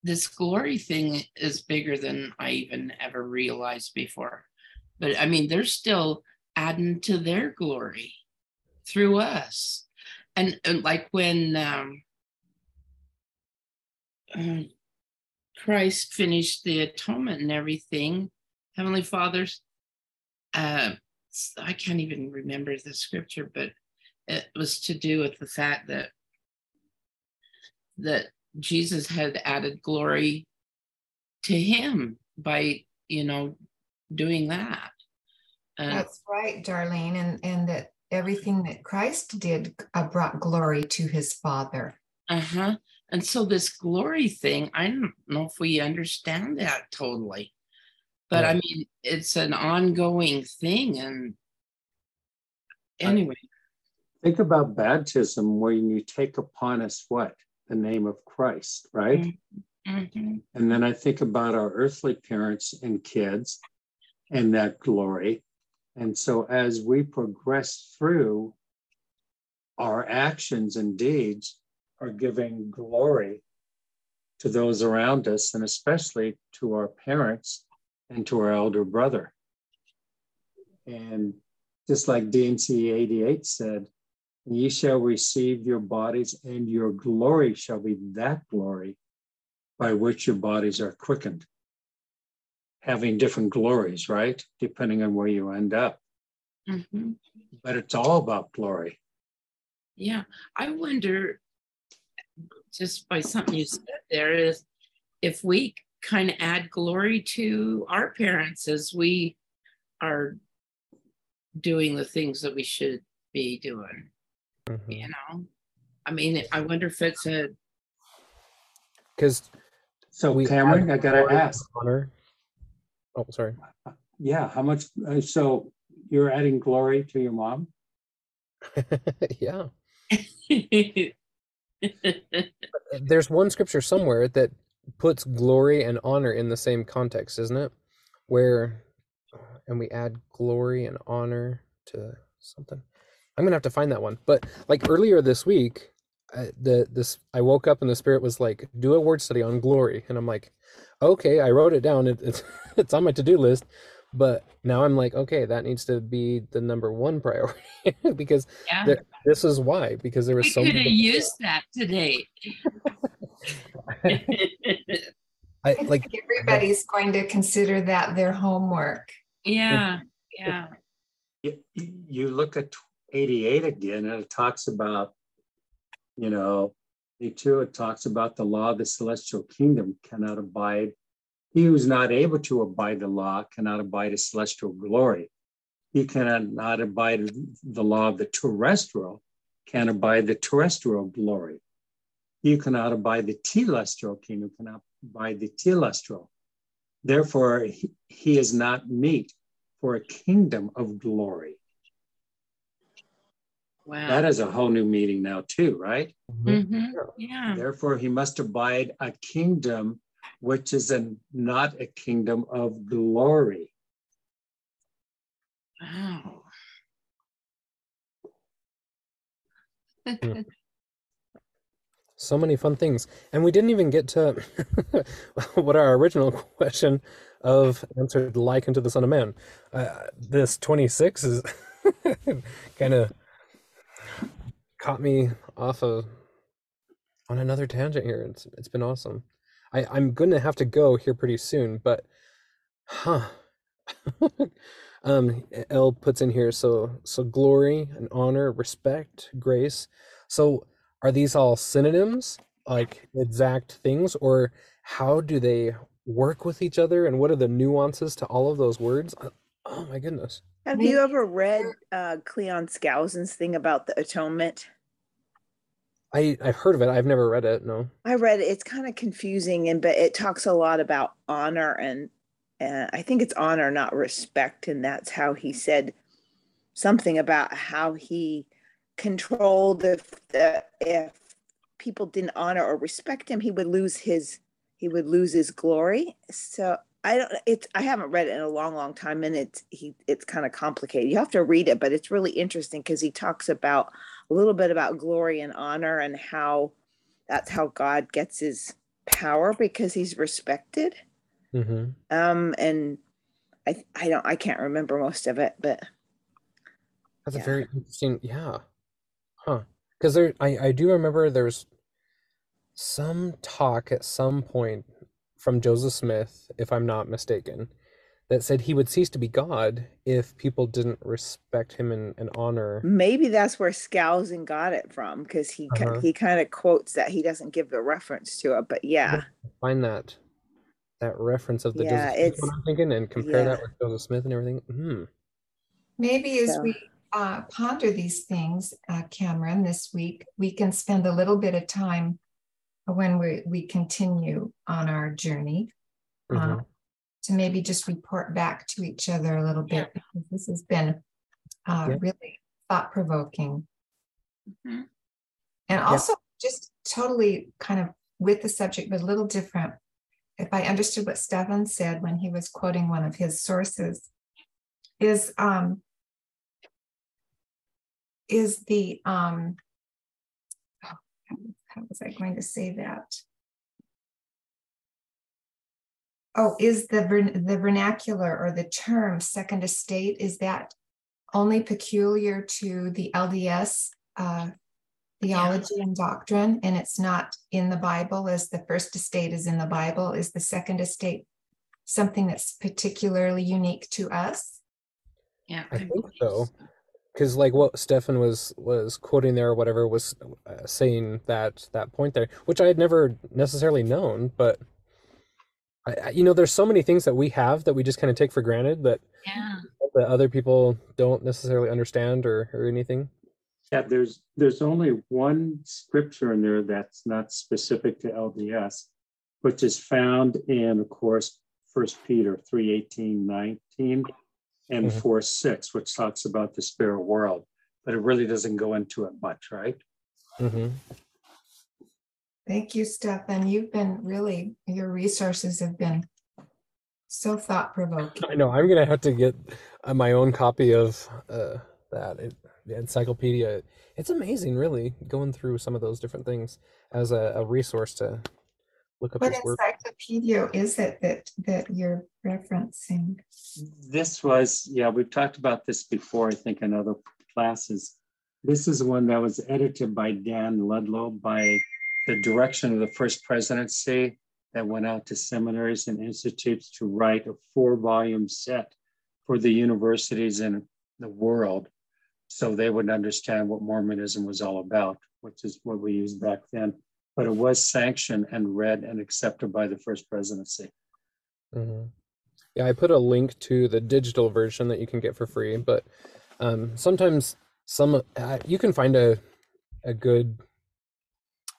this glory thing is bigger than I even ever realized before. But I mean, they're still adding to their glory through us. And, and like when um, uh, Christ finished the atonement and everything, Heavenly Father's, uh, I can't even remember the scripture, but it was to do with the fact that that Jesus had added glory to him by, you know, doing that. Uh, That's right, Darlene, and, and that everything that Christ did uh, brought glory to his Father. uh-huh. And so this glory thing, I don't know if we understand that totally. But I mean, it's an ongoing thing. And anyway, Think about baptism when you take upon us what? The name of Christ, right? mhm, And then I think about our earthly parents and kids and that glory. And so as we progress through, our actions and deeds are giving glory to those around us and especially to our parents and to our elder brother. And just like D&C 88 said, ye shall receive your bodies and your glory shall be that glory by which your bodies are quickened, having different glories, right? Depending on where you end up. mhm. But it's all about glory. Yeah, I wonder, just by something you said there, is if we kind of add glory to our parents as we are doing the things that we should be doing, Mhm. you know? I mean, I wonder if it's a, Because So we Cameron, I gotta ask, honor. Oh, sorry. yeah, how much, uh, so you're adding glory to your mom? yeah. There's one scripture somewhere that puts glory and honor in the same context, isn't it? Where, and we add glory and honor to something. I'm gonna have to find that one. But like earlier this week, uh, the this I woke up and the spirit was like, "Do a word study on glory," and I'm like, "Okay." I wrote it down. It, it's it's on my to do list. But now I'm like, okay, that needs to be the number one priority because yeah, there, this is why because there we was so could have used that today. I I like think everybody's going to consider that their homework. yeah, yeah. you, you look at 88 again, and it talks about, you know, too, it talks about the law of the celestial kingdom cannot abide. He who's not able to abide the law cannot abide a celestial glory. He cannot not abide the law of the terrestrial, can abide the terrestrial glory. You cannot abide the telestial kingdom, cannot abide the telestial. Therefore, he, he is not meet for a kingdom of glory. Wow. That is a whole new meaning now, too, right? Mhm. Yeah. Therefore, he must abide a kingdom which is a, not a kingdom of glory. Wow. So many fun things. And we didn't even get to what our original question of answered like unto the Son of Man. Uh, this 26 is kind of caught me off of on another tangent here. It's it's been awesome. I, I'm gonna have to go here pretty soon, but huh. um L puts in here so so glory and honor, respect, grace. So are these all synonyms, like exact things, or how do they work with each other and what are the nuances to all of those words? Oh my goodness. Have you ever read uh, Cleon Skousen's thing about the atonement? I I've heard of it. I've never read it. No. I read it. It's kind of confusing, and but it talks a lot about honor and uh, I think it's honor, not respect, and that's how he said something about how he controlled if the, if people didn't honor or respect him, he would lose his he would lose his glory. So I don't. It's I haven't read it in a long, long time, and it's he. It's kind of complicated. You have to read it, but it's really interesting because he talks about a little bit about glory and honor and how that's how God gets his power because he's respected. Mm-hmm. Um, and I I don't I can't remember most of it, but That's a very interesting. Yeah. Huh. Because there, I I do remember there's some talk at some point from Joseph Smith, if I'm not mistaken, that said he would cease to be God if people didn't respect him and, and honor. maybe that's where Skousen got it from because he Uh-huh. he kind of quotes that he doesn't give the reference to it, but yeah, Find that that reference of the Yeah, Joseph Smith it's- one I'm thinking and compare that with Joseph Smith and everything. Hmm. Maybe as So- we uh, ponder these things, uh, Cameron, this week, we can spend a little bit of time when we, we continue on our journey uh, Mhm. to maybe just report back to each other a little Yeah. bit because this has been uh, Yeah. really thought provoking. Mhm. And also just totally kind of with the subject, but a little different. If I understood what Stefan said when he was quoting one of his sources, is um is the um how, how was I going to say that? Oh, is the the vernacular or the term second estate is that only peculiar to the LDS uh, theology and doctrine, and it's not in the Bible as the first estate is in the Bible? Is the second estate something that's particularly unique to us? Yeah. I think believe so. Because like what Stefan was was quoting there or whatever was uh, saying that that point there, which I had never necessarily known, but I, I- you know, there's so many things that we have that we just kind of take for granted that Yeah. that other people don't necessarily understand or or anything. Yeah, there's, there's only one scripture in there that's not specific to LDS, which is found in, of course, First Peter 3, 18, 19, and Mhm. 4, 6, which talks about the spirit world, but it really doesn't go into it much, right? hmm Thank you, Stefan. You've been really, your resources have been so thought provoking. I know I'm gonna have to get uh, my own copy of uh, that it, the encyclopedia. It's amazing, really, going through some of those different things as a, a resource to look up What this word. encyclopedia is it that, that you're referencing? This was, yeah, we've talked about this before, I think, in other classes. This is one that was edited by Dan Ludlow by the direction of the first presidency that went out to seminaries and institutes to write a four volume set for the universities in the world so they would understand what Mormonism was all about, which is what we used back then. But it was sanctioned and read and accepted by the first presidency. hmm Yeah, I put a link to the digital version that you can get for free, but um, sometimes some uh, you can find a a good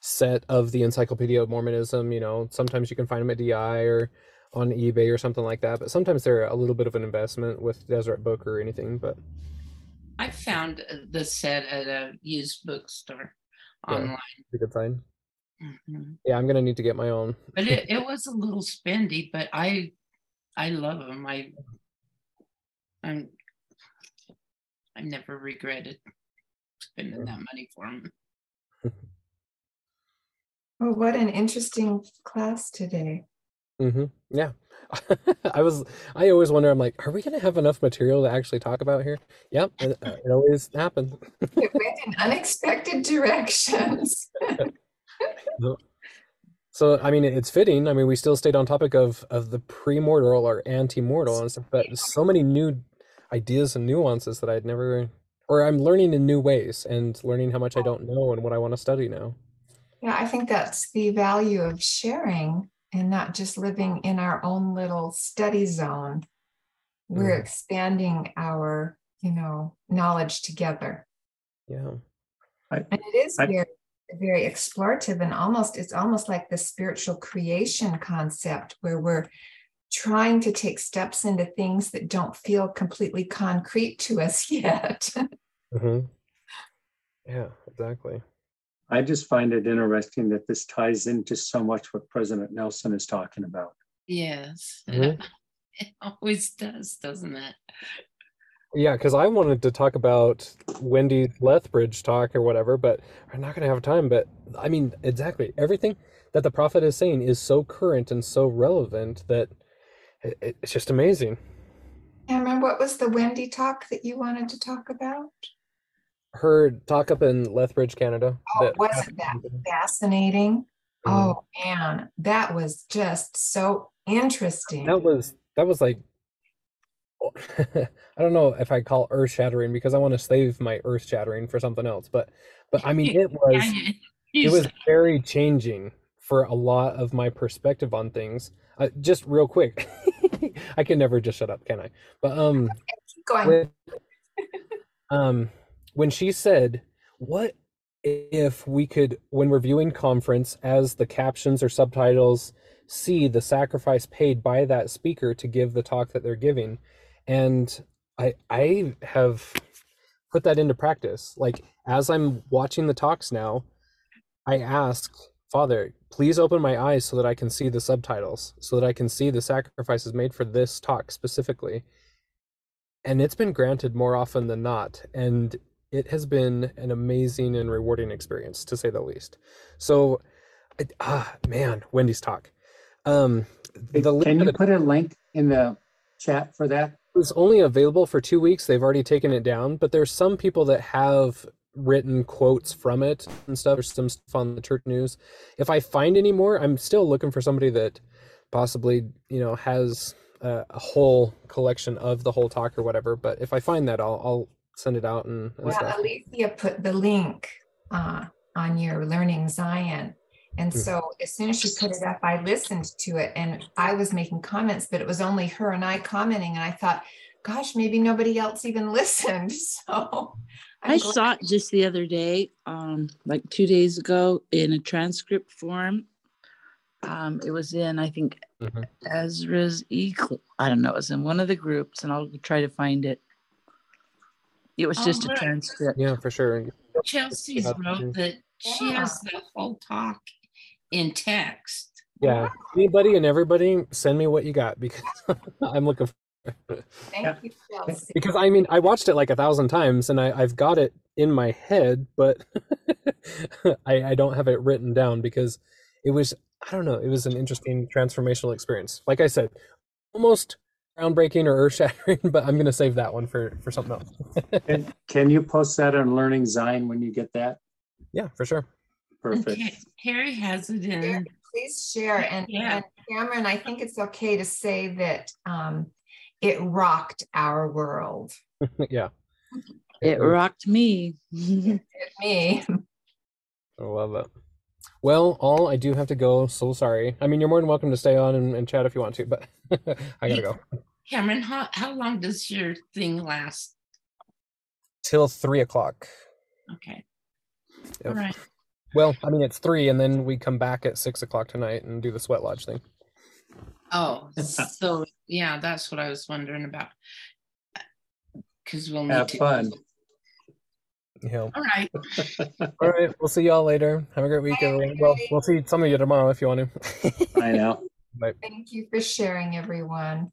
set of the Encyclopedia of Mormonism. You know, sometimes you can find them at DI or on eBay or something like that, but sometimes they're a little bit of an investment with Deseret Book or anything. But I found uh, the set at a used bookstore Yeah. online. you could find. Mhm. Yeah, I'm gonna need to get my own. But it, it was a little spendy, but I I love them. I I'm I've never regretted spending that money for them. Oh, what an interesting class today. Mm-hmm. Yeah. I was, I always wonder, I'm like, are we going to have enough material to actually talk about here? Yep. It, uh, it always happens. It went in unexpected directions. So, I mean, it's fitting. I mean, we still stayed on topic of, of the pre-mortal or antemortal and stuff, but so many new ideas and nuances that I'd never, or I'm learning in new ways and learning how much I don't know and what I want to study now. Yeah, I think that's the value of sharing and not just living in our own little study zone. We're Mm. expanding our, you know, knowledge together. Yeah. And it is I- very, very explorative and almost, it's almost like the spiritual creation concept where we're trying to take steps into things that don't feel completely concrete to us yet. hmm Yeah, exactly. I just find it interesting that this ties into so much what President Nelson is talking about. Yes. Mhm. It always does, doesn't it? Yeah, because I wanted to talk about Wendy Lethbridge talk or whatever, but I'm not going to have time. But I mean, exactly everything that the prophet is saying is so current and so relevant that it, it- it's just amazing. Cameron, what was the Wendy talk that you wanted to talk about? Her talk up in Lethbridge, Canada. Oh, that- wasn't that fascinating? Mhm. Oh, man, that was just so interesting. That was that was like I don't know if I call earth shattering because I want to save my earth shattering for something else, but but I mean it was. Yeah, you- you it was very changing for a lot of my perspective on things. Uh, just real quick, I can never just shut up, can I? But um, when, um, when she said, "What if we could, when we're viewing conference, as the captions or subtitles, see the sacrifice paid by that speaker to give the talk that they're giving?" And I I have put that into practice. Like as I'm watching the talks now, I ask, Father, please open my eyes so that I can see the subtitles, so that I can see the sacrifices made for this talk specifically. And it's been granted more often than not. And it has been an amazing and rewarding experience, to say the least. So, it, ah, man, Wendy's talk. Um, the Can you put a link in the chat for that? Was only available for two weeks. They've already taken it down, but there's some people that have written quotes from it and stuff. There's some stuff on the church news. If I find any more, I'm still looking for somebody that possibly, you know, has a, a whole collection of the whole talk or whatever. But if I find that, I'll, I'll send it out and, and Well, stuff. Alicia put the link uh, on your Learning Zion. And Mhm. so as soon as she put it up, I listened to it and I was making comments, but it was only her and I commenting. And I thought, gosh, maybe nobody else even listened. So I'm I glad- saw it just the other day, um, like two days ago in a transcript form. Um, it was in, I think, Mhm. Ezra's e I don't know, it was in one of the groups, and I'll try to find it. It was Oh, just a transcript. Yeah, for sure. Chelsea's About wrote that she Yeah. has the whole talk in text. Yeah. Anybody and everybody, send me what you got because I'm looking for Thank you, Chelsea. because I mean I watched it like a thousand times and I, I've got it in my head, but I, I don't have it written down because it was I don't know, it was an interesting transformational experience. Like I said, almost groundbreaking or earth shattering, but I'm gonna save that one for for something else. Can, can you post that on Learning Zion when you get that? yeah, for sure. And Perfect. Ca- Harry has it Share- in. Please share. And, Yeah. and Cameron, I think it's okay to say that um, it rocked our world. yeah. It rocked me. Hit me. I love it. Well, all I do have to go. So sorry. I mean, you're more than welcome to stay on and, and chat if you want to, but I gotta go Cameron, how, how long does your thing last? till three o'clock. Okay. Yep. All right. Well, I mean, it's three, and then we come back at six o'clock tonight and do the sweat lodge thing. Oh, so yeah, that's what I was wondering about. Because we'll need Have to. fun. Yeah. All right. All right. We'll see y'all later. Have a great week, Bye, everyone. Well, we'll see some of you tomorrow if you want to. I know. Bye. Thank you for sharing, everyone.